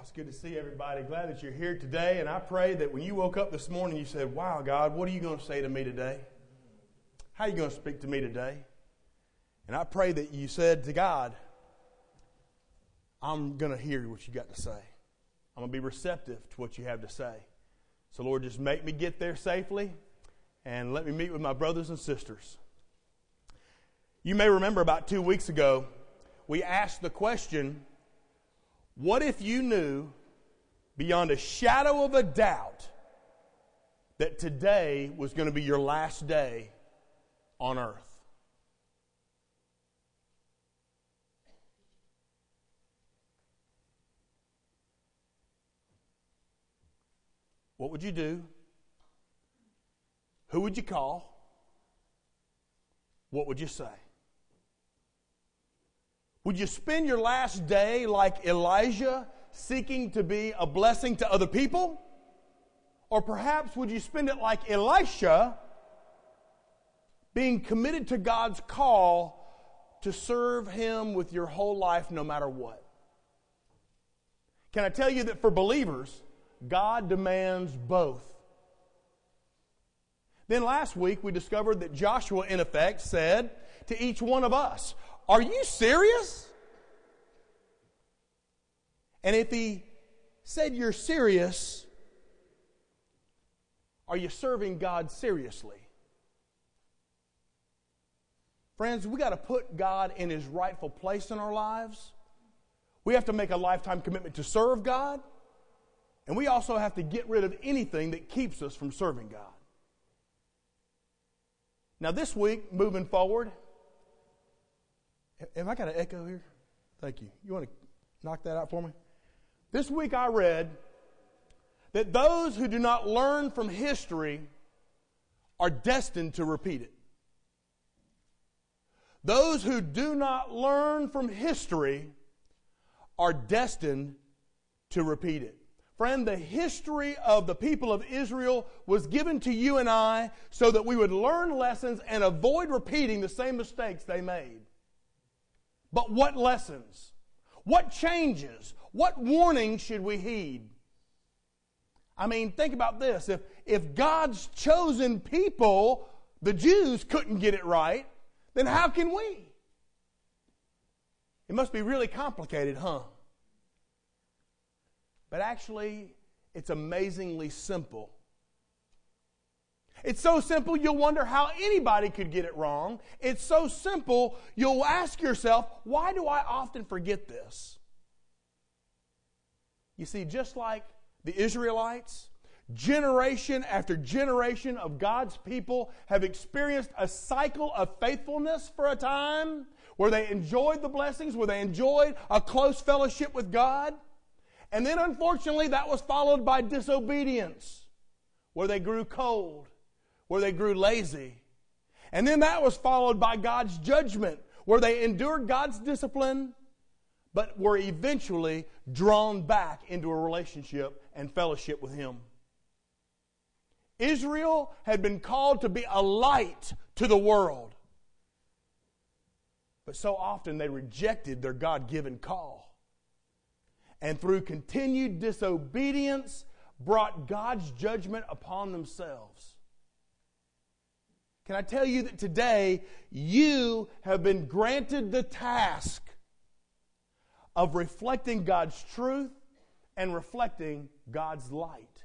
it's good to see everybody. Glad that you're here today. And I pray that when you woke up this morning, you said, Wow, God, what are you going to say to me today? How are you going to speak to me today? And I pray that you said to God, I'm going to hear what you got to say. I'm going to be receptive to what you have to say. So, Lord, just make me get there safely and let me meet with my brothers and sisters. You may remember about two weeks ago, we asked the question what if you knew beyond a shadow of a doubt that today was going to be your last day on earth? What would you do? Who would you call? What would you say? Would you spend your last day like Elijah, seeking to be a blessing to other people? Or perhaps would you spend it like Elisha, being committed to God's call to serve Him with your whole life no matter what? Can I tell you that for believers, God demands both. Then last week we discovered that Joshua, in effect, said to each one of us, are you serious? And if he said you're serious, are you serving God seriously? Friends, we got to put God in his rightful place in our lives. We have to make a lifetime commitment to serve God. And we also have to get rid of anything that keeps us from serving God. Now, this week, moving forward, have I got an echo here? Thank you. You want to knock that out for me? This week I read that those who do not learn from history are destined to repeat it. Those who do not learn from history are destined to repeat it. Friend, the history of the people of Israel was given to you and I so that we would learn lessons and avoid repeating the same mistakes they made. But what lessons? What changes? What warnings should we heed? I mean, think about this. If, if God's chosen people, the Jews, couldn't get it right, then how can we? It must be really complicated, huh? But actually, it's amazingly simple. It's so simple you'll wonder how anybody could get it wrong. It's so simple you'll ask yourself, why do I often forget this? You see, just like the Israelites, generation after generation of God's people have experienced a cycle of faithfulness for a time where they enjoyed the blessings, where they enjoyed a close fellowship with God. And then, unfortunately, that was followed by disobedience, where they grew cold where they grew lazy. And then that was followed by God's judgment, where they endured God's discipline, but were eventually drawn back into a relationship and fellowship with Him. Israel had been called to be a light to the world. But so often they rejected their God given call. And through continued disobedience, brought God's judgment upon themselves. Can I tell you that today you have been granted the task of reflecting God's truth and reflecting God's light?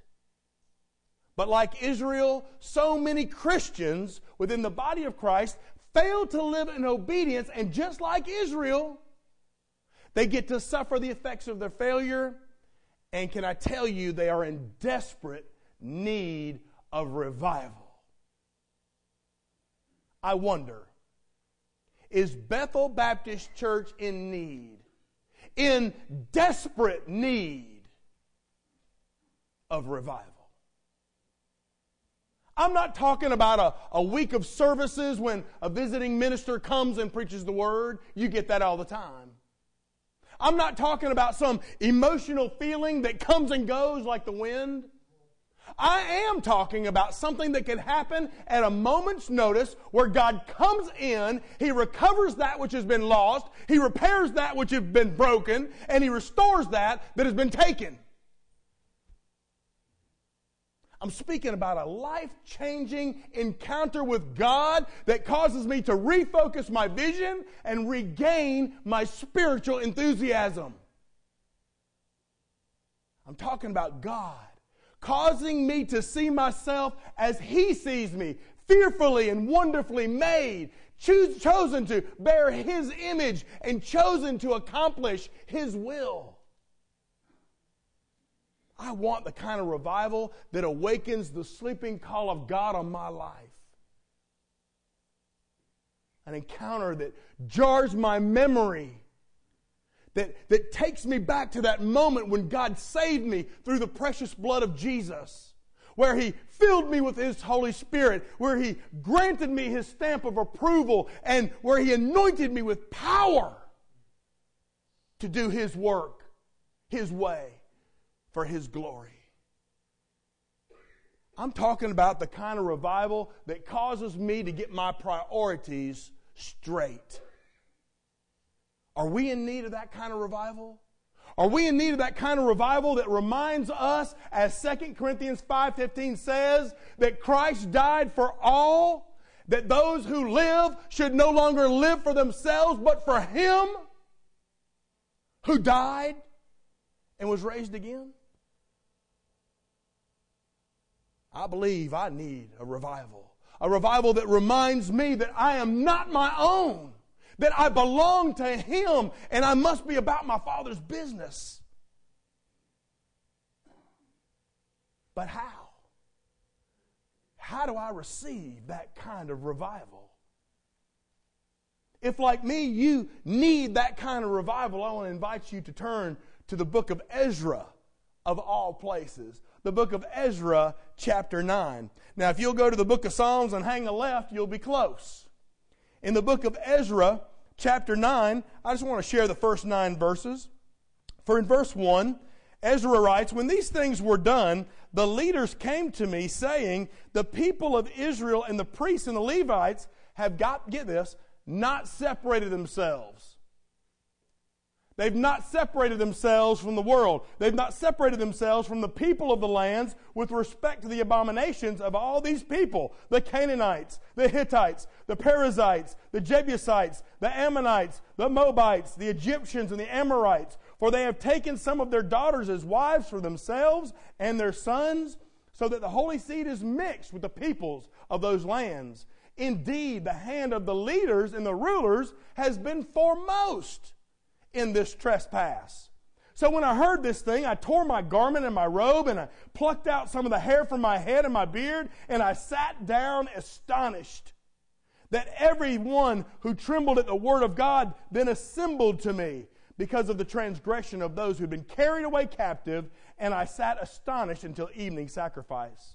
But like Israel, so many Christians within the body of Christ fail to live in obedience, and just like Israel, they get to suffer the effects of their failure. And can I tell you, they are in desperate need of revival. I wonder is Bethel Baptist Church in need, in desperate need of revival? I'm not talking about a, a week of services when a visiting minister comes and preaches the word. You get that all the time. I'm not talking about some emotional feeling that comes and goes like the wind. I am talking about something that can happen at a moment's notice where God comes in, He recovers that which has been lost, He repairs that which has been broken, and He restores that that has been taken. I'm speaking about a life changing encounter with God that causes me to refocus my vision and regain my spiritual enthusiasm. I'm talking about God causing me to see myself as He sees me, fearfully and wonderfully made, chosen to bear His image, and chosen to accomplish His will. I want the kind of revival that awakens the sleeping call of God on my life. An encounter that jars my memory, that, that takes me back to that moment when God saved me through the precious blood of Jesus, where He filled me with His Holy Spirit, where He granted me His stamp of approval, and where He anointed me with power to do His work, His way for His glory. I'm talking about the kind of revival that causes me to get my priorities straight. Are we in need of that kind of revival? Are we in need of that kind of revival that reminds us, as 2 Corinthians 5.15 says, that Christ died for all, that those who live should no longer live for themselves, but for Him who died and was raised again? I believe I need a revival. A revival that reminds me that I am not my own, that I belong to Him and I must be about my Father's business. But how? How do I receive that kind of revival? If, like me, you need that kind of revival, I want to invite you to turn to the book of Ezra, of all places the book of Ezra, chapter 9. Now, if you'll go to the book of Psalms and hang a left, you'll be close. In the book of Ezra, chapter 9, I just want to share the first nine verses. For in verse 1, Ezra writes, When these things were done, the leaders came to me saying, The people of Israel and the priests and the Levites have got, get this, not separated themselves They've not separated themselves from the world. They've not separated themselves from the people of the lands with respect to the abominations of all these people the Canaanites, the Hittites, the Perizzites, the Jebusites, the Ammonites, the Moabites, the Egyptians, and the Amorites. For they have taken some of their daughters as wives for themselves and their sons, so that the holy seed is mixed with the peoples of those lands. Indeed, the hand of the leaders and the rulers has been foremost in this trespass. So when I heard this thing, I tore my garment and my robe and I plucked out some of the hair from my head and my beard and I sat down astonished that everyone who trembled at the word of God then assembled to me because of the transgression of those who'd been carried away captive and I sat astonished until evening sacrifice.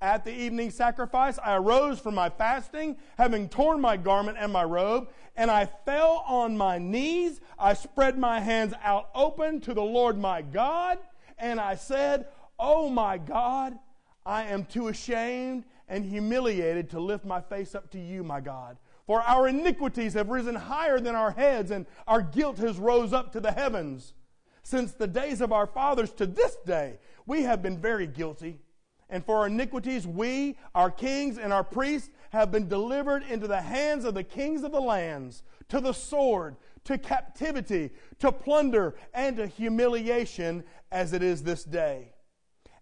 At the evening sacrifice, I arose from my fasting, having torn my garment and my robe, and I fell on my knees. I spread my hands out open to the Lord my God, and I said, Oh my God, I am too ashamed and humiliated to lift my face up to you, my God. For our iniquities have risen higher than our heads, and our guilt has rose up to the heavens. Since the days of our fathers to this day, we have been very guilty. And for our iniquities, we, our kings, and our priests have been delivered into the hands of the kings of the lands, to the sword, to captivity, to plunder, and to humiliation, as it is this day.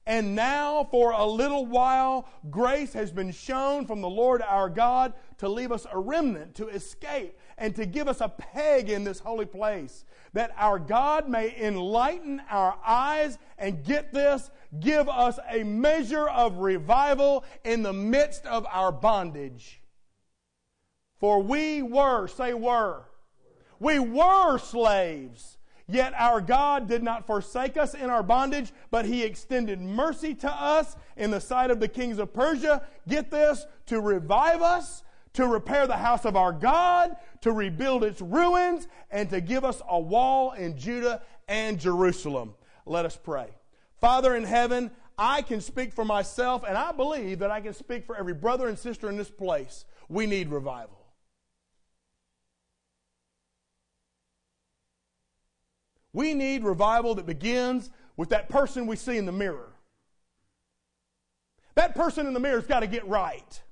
And now, for a little while, grace has been shown from the Lord our God to leave us a remnant to escape and to give us a peg in this holy place, that our God may enlighten our eyes and get this, give us a measure of revival in the midst of our bondage. For we were, say were, we were slaves Yet our God did not forsake us in our bondage, but he extended mercy to us in the sight of the kings of Persia. Get this, to revive us, to repair the house of our God, to rebuild its ruins, and to give us a wall in Judah and Jerusalem. Let us pray. Father in heaven, I can speak for myself, and I believe that I can speak for every brother and sister in this place. We need revival. We need revival that begins with that person we see in the mirror. That person in the mirror's got to get right.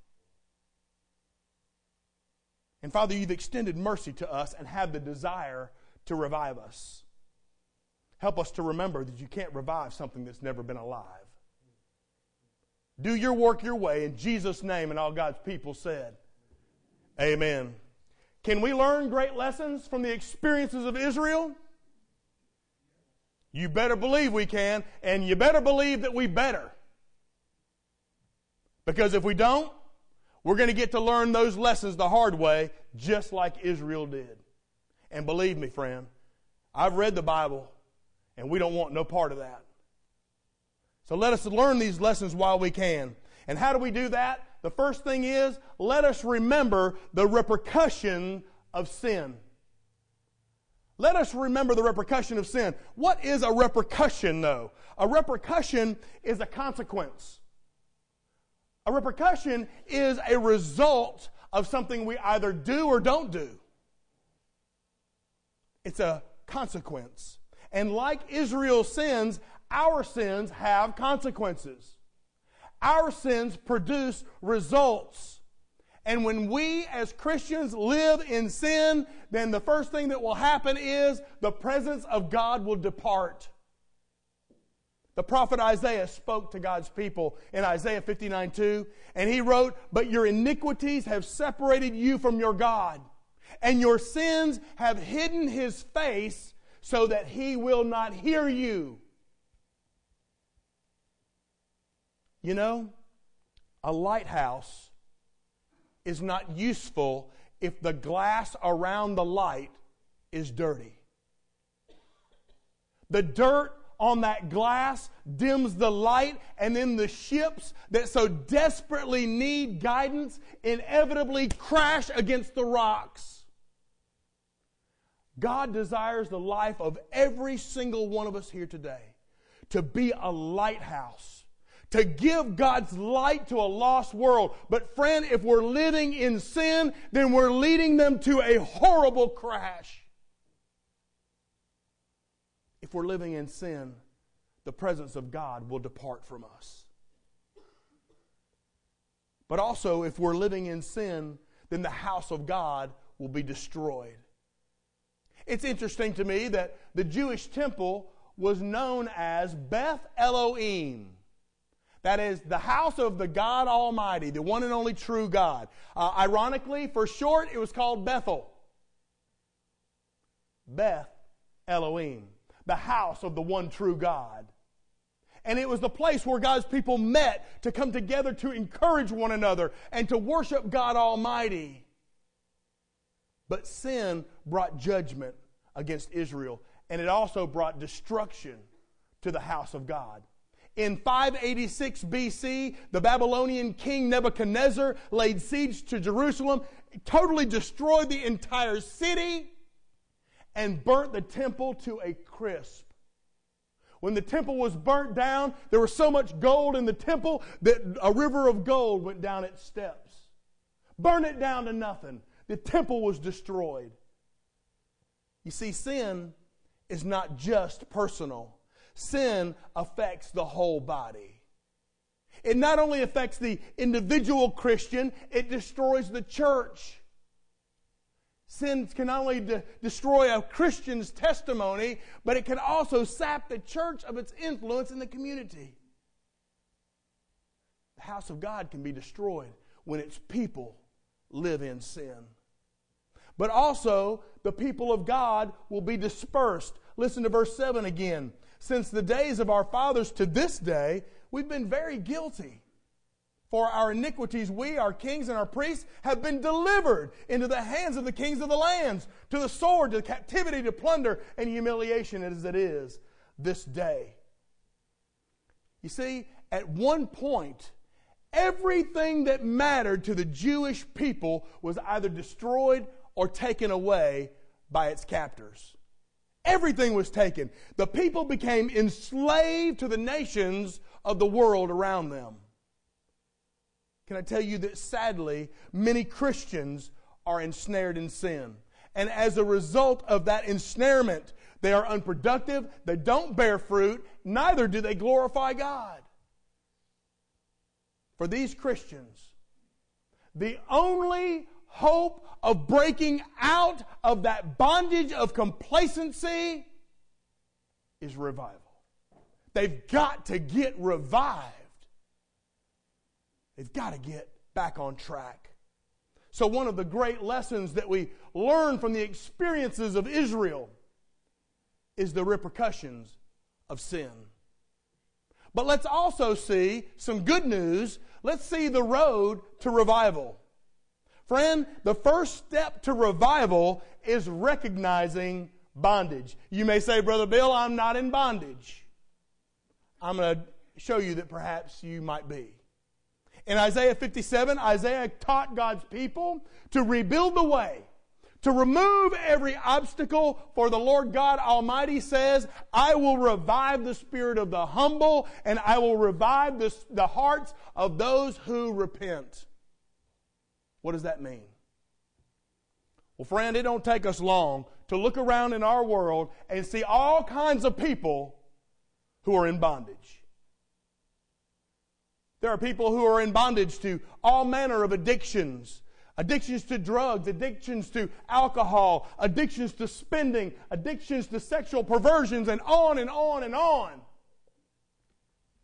And Father, you've extended mercy to us and have the desire to revive us. Help us to remember that you can't revive something that's never been alive. Do your work your way in Jesus' name, and all God's people said, Amen. Can we learn great lessons from the experiences of Israel? You better believe we can, and you better believe that we better. Because if we don't, we're going to get to learn those lessons the hard way, just like Israel did. And believe me, friend, I've read the Bible, and we don't want no part of that. So let us learn these lessons while we can. And how do we do that? The first thing is, let us remember the repercussion of sin. Let us remember the repercussion of sin. What is a repercussion, though? A repercussion is a consequence. A repercussion is a result of something we either do or don't do. It's a consequence. And like Israel's sins, our sins have consequences. Our sins produce results. And when we as Christians live in sin, then the first thing that will happen is the presence of God will depart. The prophet Isaiah spoke to God's people in Isaiah 59 2, and he wrote, But your iniquities have separated you from your God, and your sins have hidden his face so that he will not hear you. You know, a lighthouse is not useful if the glass around the light is dirty. The dirt on that glass dims the light, and then the ships that so desperately need guidance inevitably crash against the rocks. God desires the life of every single one of us here today to be a lighthouse, to give God's light to a lost world. But, friend, if we're living in sin, then we're leading them to a horrible crash we're living in sin, the presence of God will depart from us. But also, if we're living in sin, then the house of God will be destroyed. It's interesting to me that the Jewish temple was known as Beth Elohim. That is the house of the God Almighty, the one and only true God. Uh, ironically, for short, it was called Bethel. Beth Elohim the house of the one true God. And it was the place where God's people met to come together to encourage one another and to worship God Almighty. But sin brought judgment against Israel, and it also brought destruction to the house of God. In 586 BC, the Babylonian king Nebuchadnezzar laid siege to Jerusalem, totally destroyed the entire city, and burnt the temple to a crisp. When the temple was burnt down, there was so much gold in the temple that a river of gold went down its steps. Burn it down to nothing. The temple was destroyed. You see, sin is not just personal, sin affects the whole body. It not only affects the individual Christian, it destroys the church. Sin can not only de- destroy a Christian's testimony, but it can also sap the church of its influence in the community. The house of God can be destroyed when its people live in sin. But also, the people of God will be dispersed. Listen to verse 7 again. Since the days of our fathers to this day, we've been very guilty. For our iniquities, we, our kings and our priests, have been delivered into the hands of the kings of the lands, to the sword, to captivity, to plunder, and humiliation as it is this day. You see, at one point, everything that mattered to the Jewish people was either destroyed or taken away by its captors. Everything was taken. The people became enslaved to the nations of the world around them. Can I tell you that sadly, many Christians are ensnared in sin. And as a result of that ensnarement, they are unproductive, they don't bear fruit, neither do they glorify God. For these Christians, the only hope of breaking out of that bondage of complacency is revival. They've got to get revived. They've got to get back on track. So, one of the great lessons that we learn from the experiences of Israel is the repercussions of sin. But let's also see some good news. Let's see the road to revival. Friend, the first step to revival is recognizing bondage. You may say, Brother Bill, I'm not in bondage. I'm going to show you that perhaps you might be. In Isaiah 57, Isaiah taught God's people to rebuild the way, to remove every obstacle, for the Lord God Almighty says, I will revive the spirit of the humble, and I will revive the, the hearts of those who repent. What does that mean? Well, friend, it don't take us long to look around in our world and see all kinds of people who are in bondage. There are people who are in bondage to all manner of addictions. Addictions to drugs, addictions to alcohol, addictions to spending, addictions to sexual perversions, and on and on and on.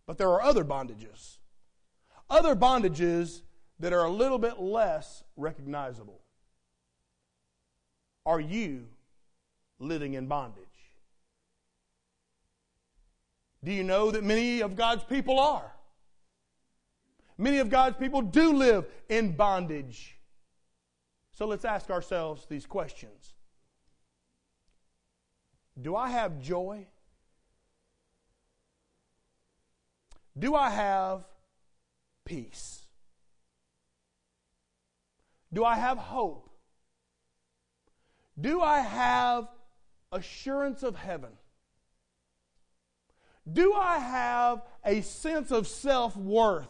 But there are other bondages. Other bondages that are a little bit less recognizable? Are you living in bondage? Do you know that many of God's people are? Many of God's people do live in bondage. So let's ask ourselves these questions Do I have joy? Do I have peace? Do I have hope? Do I have assurance of heaven? Do I have a sense of self worth?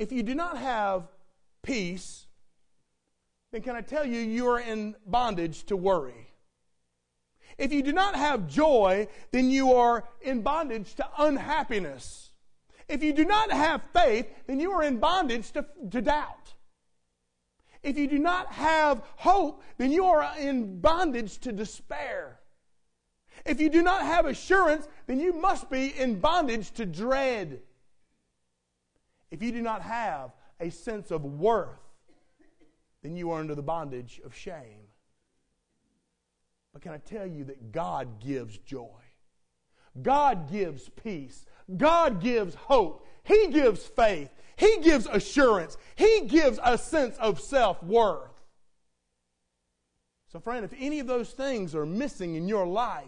If you do not have peace, then can I tell you, you are in bondage to worry. If you do not have joy, then you are in bondage to unhappiness. If you do not have faith, then you are in bondage to, to doubt. If you do not have hope, then you are in bondage to despair. If you do not have assurance, then you must be in bondage to dread. If you do not have a sense of worth, then you are under the bondage of shame. But can I tell you that God gives joy? God gives peace. God gives hope. He gives faith. He gives assurance. He gives a sense of self worth. So, friend, if any of those things are missing in your life,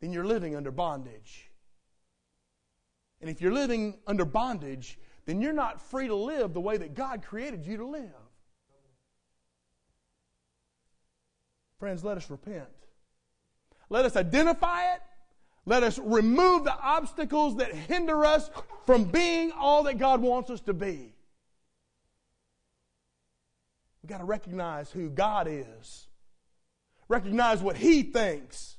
then you're living under bondage. And if you're living under bondage, then you're not free to live the way that God created you to live. Friends, let us repent. Let us identify it let us remove the obstacles that hinder us from being all that God wants us to be. We've got to recognize who God is, recognize what He thinks,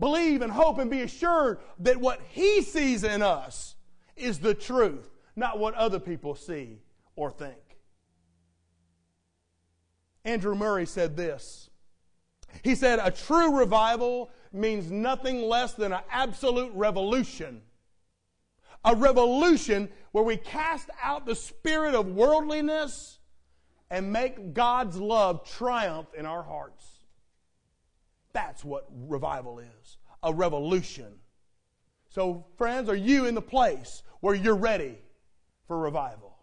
believe and hope and be assured that what He sees in us is the truth, not what other people see or think. Andrew Murray said this. He said, A true revival means nothing less than an absolute revolution. A revolution where we cast out the spirit of worldliness and make God's love triumph in our hearts. That's what revival is a revolution. So, friends, are you in the place where you're ready for revival?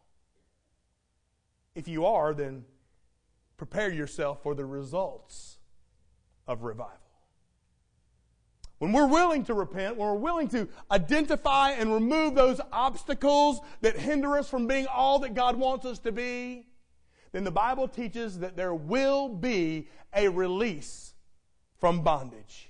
If you are, then prepare yourself for the results of revival. When we're willing to repent, when we're willing to identify and remove those obstacles that hinder us from being all that God wants us to be, then the Bible teaches that there will be a release from bondage.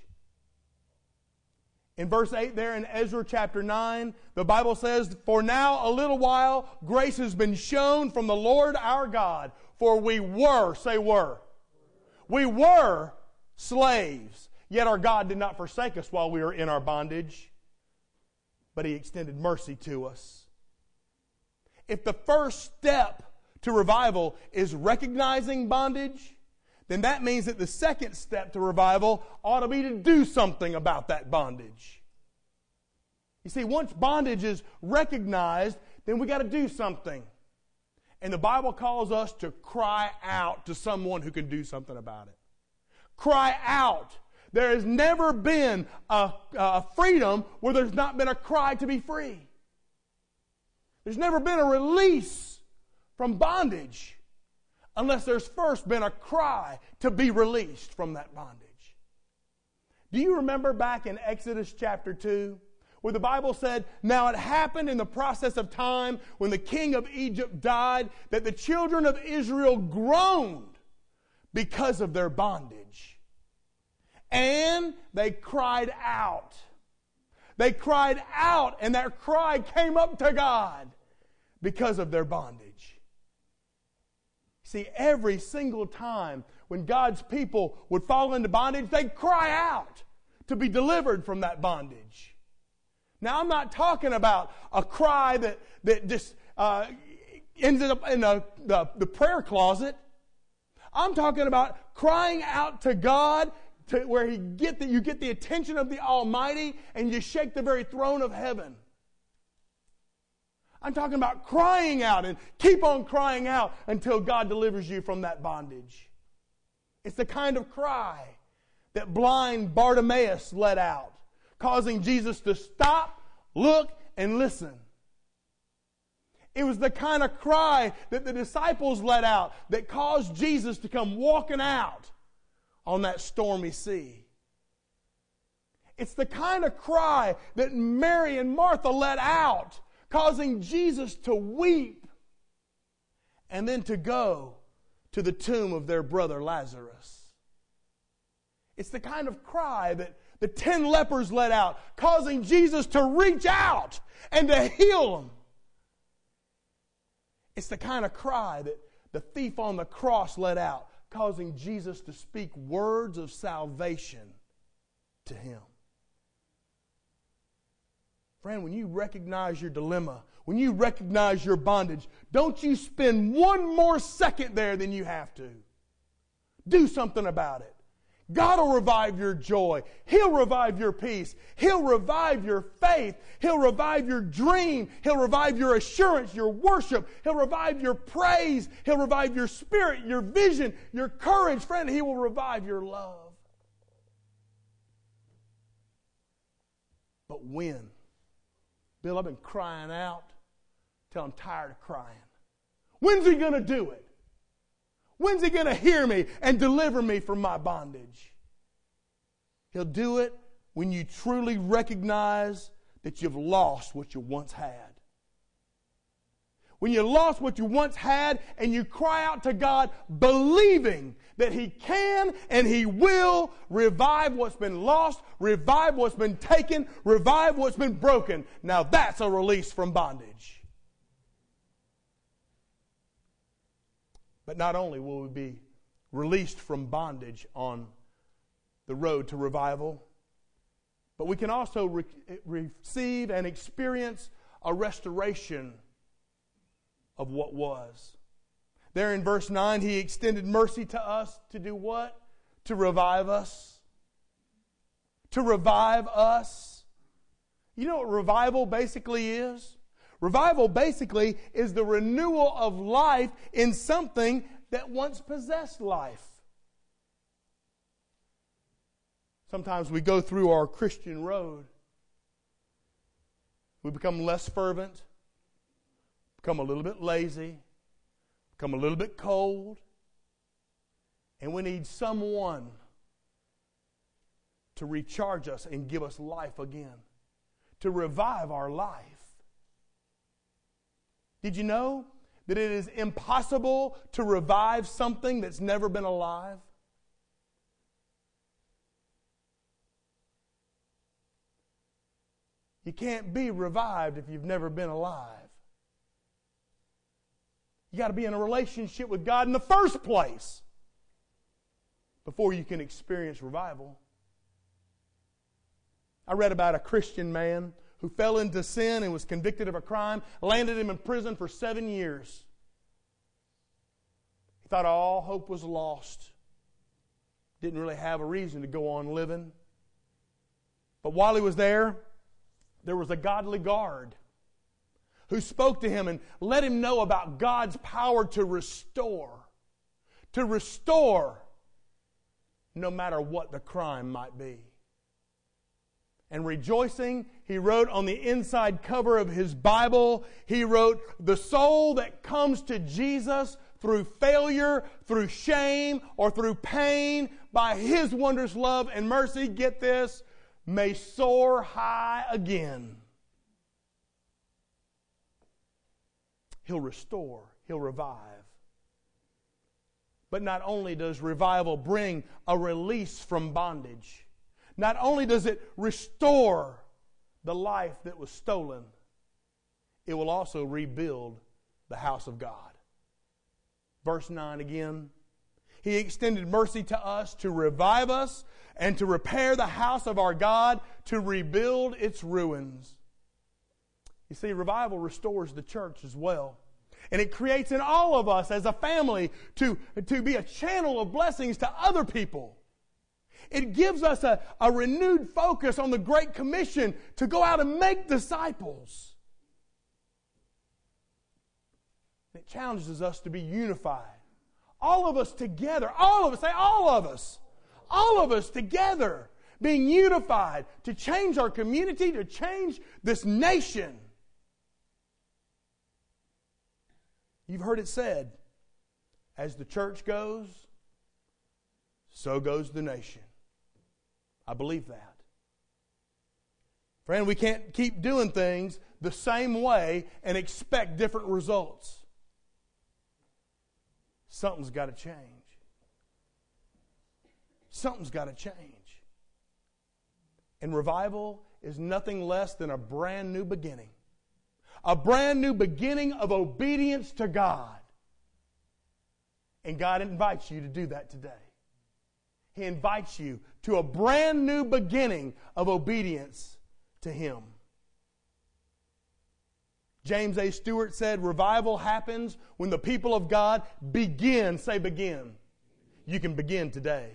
In verse 8, there in Ezra chapter 9, the Bible says, For now a little while grace has been shown from the Lord our God, for we were, say were, we were slaves, yet our God did not forsake us while we were in our bondage, but He extended mercy to us. If the first step to revival is recognizing bondage, then that means that the second step to revival ought to be to do something about that bondage. You see, once bondage is recognized, then we got to do something. And the Bible calls us to cry out to someone who can do something about it. Cry out. There has never been a, a freedom where there's not been a cry to be free. There's never been a release from bondage unless there's first been a cry to be released from that bondage. Do you remember back in Exodus chapter 2 where the Bible said, Now it happened in the process of time when the king of Egypt died that the children of Israel groaned because of their bondage. And they cried out. They cried out, and their cry came up to God because of their bondage. See, every single time when God's people would fall into bondage, they'd cry out to be delivered from that bondage. Now, I'm not talking about a cry that, that just uh, ended up in a, the, the prayer closet. I'm talking about crying out to God to where he get the, you get the attention of the Almighty and you shake the very throne of heaven. I'm talking about crying out and keep on crying out until God delivers you from that bondage. It's the kind of cry that blind Bartimaeus let out, causing Jesus to stop, look, and listen. It was the kind of cry that the disciples let out that caused Jesus to come walking out on that stormy sea. It's the kind of cry that Mary and Martha let out causing Jesus to weep and then to go to the tomb of their brother Lazarus. It's the kind of cry that the ten lepers let out, causing Jesus to reach out and to heal them. It's the kind of cry that the thief on the cross let out, causing Jesus to speak words of salvation to him. Friend, when you recognize your dilemma, when you recognize your bondage, don't you spend one more second there than you have to. Do something about it. God will revive your joy. He'll revive your peace. He'll revive your faith. He'll revive your dream. He'll revive your assurance, your worship. He'll revive your praise. He'll revive your spirit, your vision, your courage. Friend, He will revive your love. But when? Bill, I've been crying out till I'm tired of crying. When's he going to do it? When's he going to hear me and deliver me from my bondage? He'll do it when you truly recognize that you've lost what you once had when you lost what you once had and you cry out to God believing that He can and He will revive what's been lost, revive what's been taken, revive what's been broken. Now that's a release from bondage. But not only will we be released from bondage on the road to revival, but we can also re- receive and experience a restoration of what was. There in verse 9, he extended mercy to us to do what? To revive us. To revive us. You know what revival basically is? Revival basically is the renewal of life in something that once possessed life. Sometimes we go through our Christian road. We become less fervent become a little bit lazy, become a little bit cold, and we need someone to recharge us and give us life again, to revive our life. Did you know that it is impossible to revive something that's never been alive? You can't be revived if you've never been alive. You got to be in a relationship with God in the first place before you can experience revival. I read about a Christian man who fell into sin and was convicted of a crime, landed him in prison for seven years. He thought all hope was lost. Didn't really have a reason to go on living. But while he was there, there was a godly guard who spoke to him and let him know about God's power to restore. To restore no matter what the crime might be. And rejoicing, he wrote on the inside cover of his Bible, he wrote, The soul that comes to Jesus through failure, through shame, or through pain, by his wondrous love and mercy, get this, may soar high again. He'll restore, He'll revive. But not only does revival bring a release from bondage, not only does it restore the life that was stolen, it will also rebuild the house of God. Verse 9 again. He extended mercy to us to revive us and to repair the house of our God, to rebuild its ruins. You see, revival restores the church as well. And it creates in all of us as a family to, to be a channel of blessings to other people. It gives us a, a renewed focus on the Great Commission to go out and make disciples. It challenges us to be unified. All of us together, all of us, say all of us all of us together being unified to change our community, to change this nation. You've heard it said, as the church goes, so goes the nation. I believe that. Friend, we can't keep doing things the same way and expect different results. Something's got to change something's got to change. And revival is nothing less than a brand new beginning. A brand new beginning of obedience to God. And God invites you to do that today. He invites you to a brand new beginning of obedience to Him. James A. Stewart said, Revival happens when the people of God begin. Say, begin. You can begin today.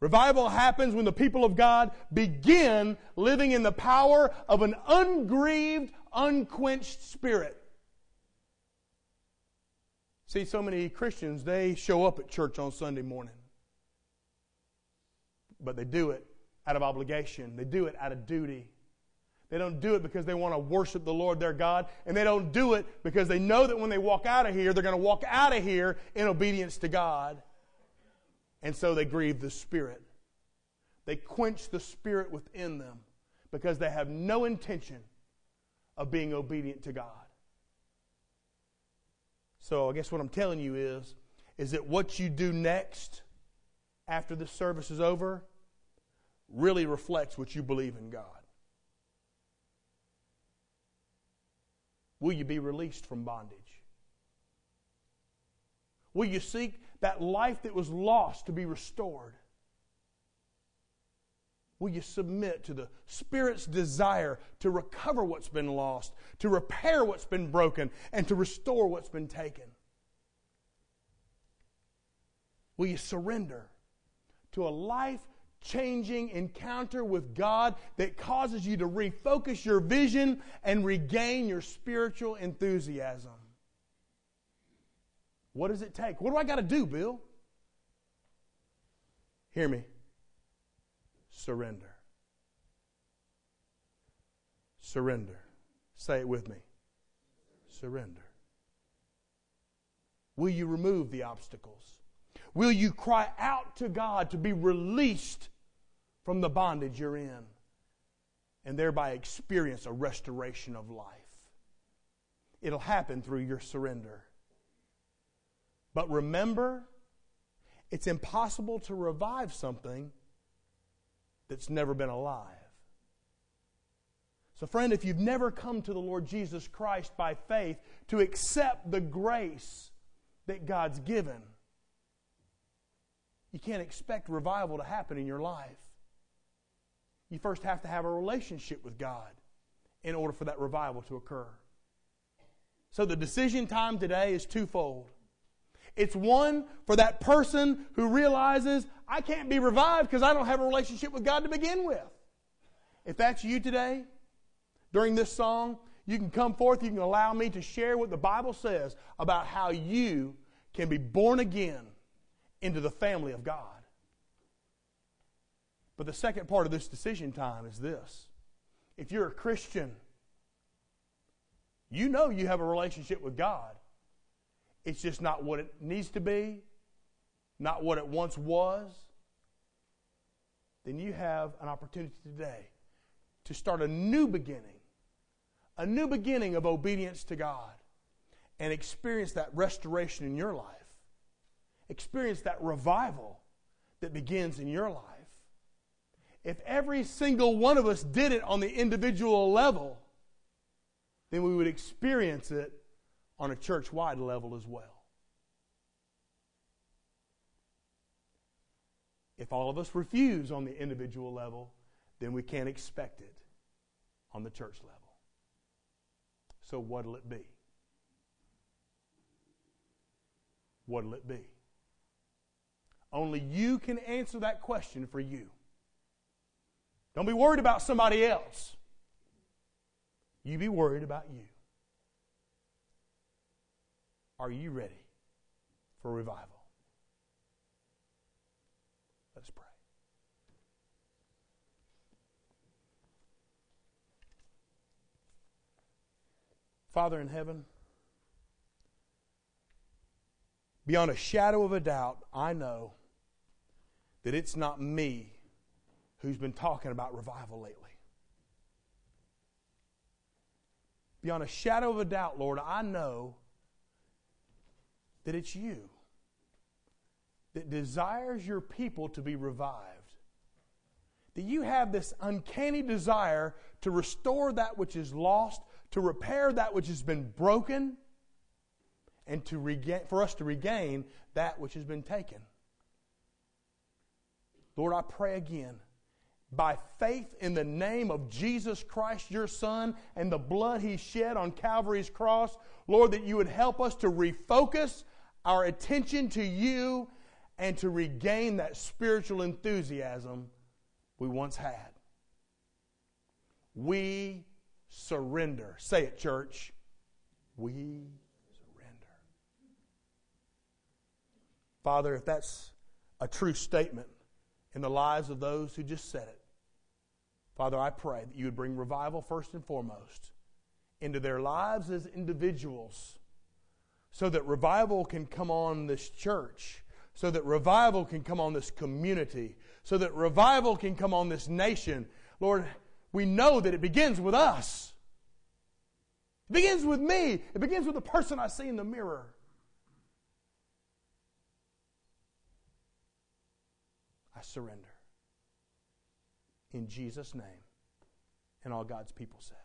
Revival happens when the people of God begin living in the power of an ungrieved, unquenched spirit. See, so many Christians, they show up at church on Sunday morning. But they do it out of obligation, they do it out of duty. They don't do it because they want to worship the Lord their God, and they don't do it because they know that when they walk out of here, they're going to walk out of here in obedience to God. And so they grieve the Spirit. They quench the Spirit within them because they have no intention of being obedient to God. So I guess what I'm telling you is, is that what you do next after this service is over really reflects what you believe in God. Will you be released from bondage? Will you seek that life that was lost to be restored? Will you submit to the Spirit's desire to recover what's been lost, to repair what's been broken, and to restore what's been taken? Will you surrender to a life changing encounter with God that causes you to refocus your vision and regain your spiritual enthusiasm? What does it take? What do I got to do, Bill? Hear me. Surrender. Surrender. Say it with me. Surrender. Will you remove the obstacles? Will you cry out to God to be released from the bondage you're in and thereby experience a restoration of life? it'll happen through your surrender. But remember, it's impossible to revive something that's never been alive. So, friend, if you've never come to the Lord Jesus Christ by faith to accept the grace that God's given, you can't expect revival to happen in your life. You first have to have a relationship with God in order for that revival to occur. So, the decision time today is twofold. It's one for that person who realizes, I can't be revived because I don't have a relationship with God to begin with. If that's you today, during this song, you can come forth, you can allow me to share what the Bible says about how you can be born again into the family of God. But the second part of this decision time is this if you're a Christian, you know you have a relationship with God. It's just not what it needs to be, not what it once was. Then you have an opportunity today to start a new beginning, a new beginning of obedience to God, and experience that restoration in your life. Experience that revival that begins in your life. If every single one of us did it on the individual level, then we would experience it on a church wide level as well. If all of us refuse on the individual level, then we can't expect it on the church level. So, what'll it be? What'll it be? Only you can answer that question for you. Don't be worried about somebody else. You be worried about you. Are you ready for revival? Let's pray. Father in heaven, beyond a shadow of a doubt, I know that it's not me who's been talking about revival lately. Beyond a shadow of a doubt, Lord, I know that it's you that desires your people to be revived. That you have this uncanny desire to restore that which is lost, to repair that which has been broken, and to regain, for us to regain that which has been taken. Lord, I pray again by faith in the name of Jesus Christ, your Son, and the blood He shed on Calvary's cross, Lord, that you would help us to refocus our attention to you and to regain that spiritual enthusiasm we once had. We surrender. Say it, church. We surrender. Father, if that's a true statement in the lives of those who just said it, Father, I pray that you would bring revival first and foremost into their lives as individuals so that revival can come on this church, so that revival can come on this community, so that revival can come on this nation. Lord, we know that it begins with us. It begins with me. It begins with the person I see in the mirror. I surrender. In Jesus' name. And all God's people said.